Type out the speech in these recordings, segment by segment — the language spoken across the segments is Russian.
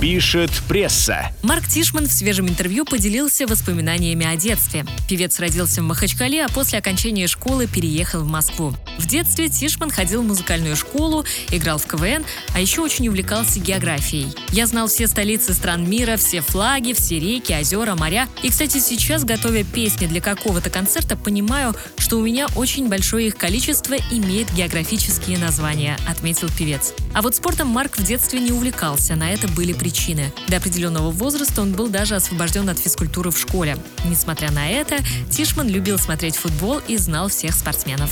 Пишет пресса. Марк Тишман в свежем интервью поделился воспоминаниями о детстве. Певец родился в Махачкале, а после окончания школы переехал в Москву. В детстве Тишман ходил в музыкальную школу, играл в КВН, а еще очень увлекался географией. Я знал все столицы стран мира, все флаги, все реки, озера, моря. И, кстати, сейчас, готовя песни для какого-то концерта, понимаю, что у меня очень большое их количество имеет географические названия, отметил певец. А вот спортом Марк в детстве не увлекался, на это были причины. До определенного возраста он был даже освобожден от физкультуры в школе. Несмотря на это, Тишман любил смотреть футбол и знал всех спортсменов.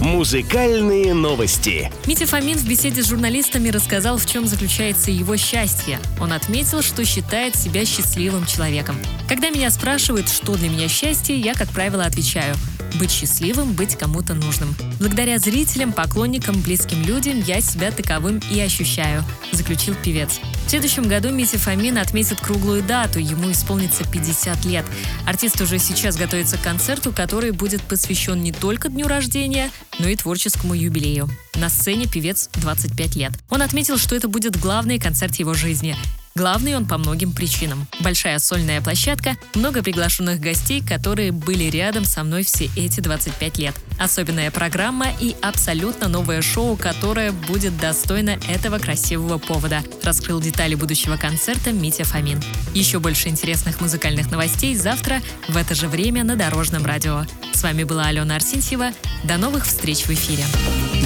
Музыкальные новости. Митя Фомин в беседе с журналистами рассказал, в чем заключается его счастье. Он отметил, что считает себя счастливым человеком. Когда меня спрашивают, что для меня счастье, я, как правило, отвечаю – быть счастливым, быть кому-то нужным. Благодаря зрителям, поклонникам, близким людям я себя таковым и ощущаю, заключил певец. В следующем году Митя Фомин отметит круглую дату, ему исполнится 50 лет. Артист уже сейчас готовится к концерту, который будет посвящен не только дню рождения, но и творческому юбилею. На сцене певец 25 лет. Он отметил, что это будет главный концерт его жизни. Главный он по многим причинам. Большая сольная площадка, много приглашенных гостей, которые были рядом со мной все эти 25 лет. Особенная программа и абсолютно новое шоу, которое будет достойно этого красивого повода, раскрыл детали будущего концерта Митя Фомин. Еще больше интересных музыкальных новостей завтра в это же время на Дорожном радио. С вами была Алена Арсентьева. До новых встреч в эфире.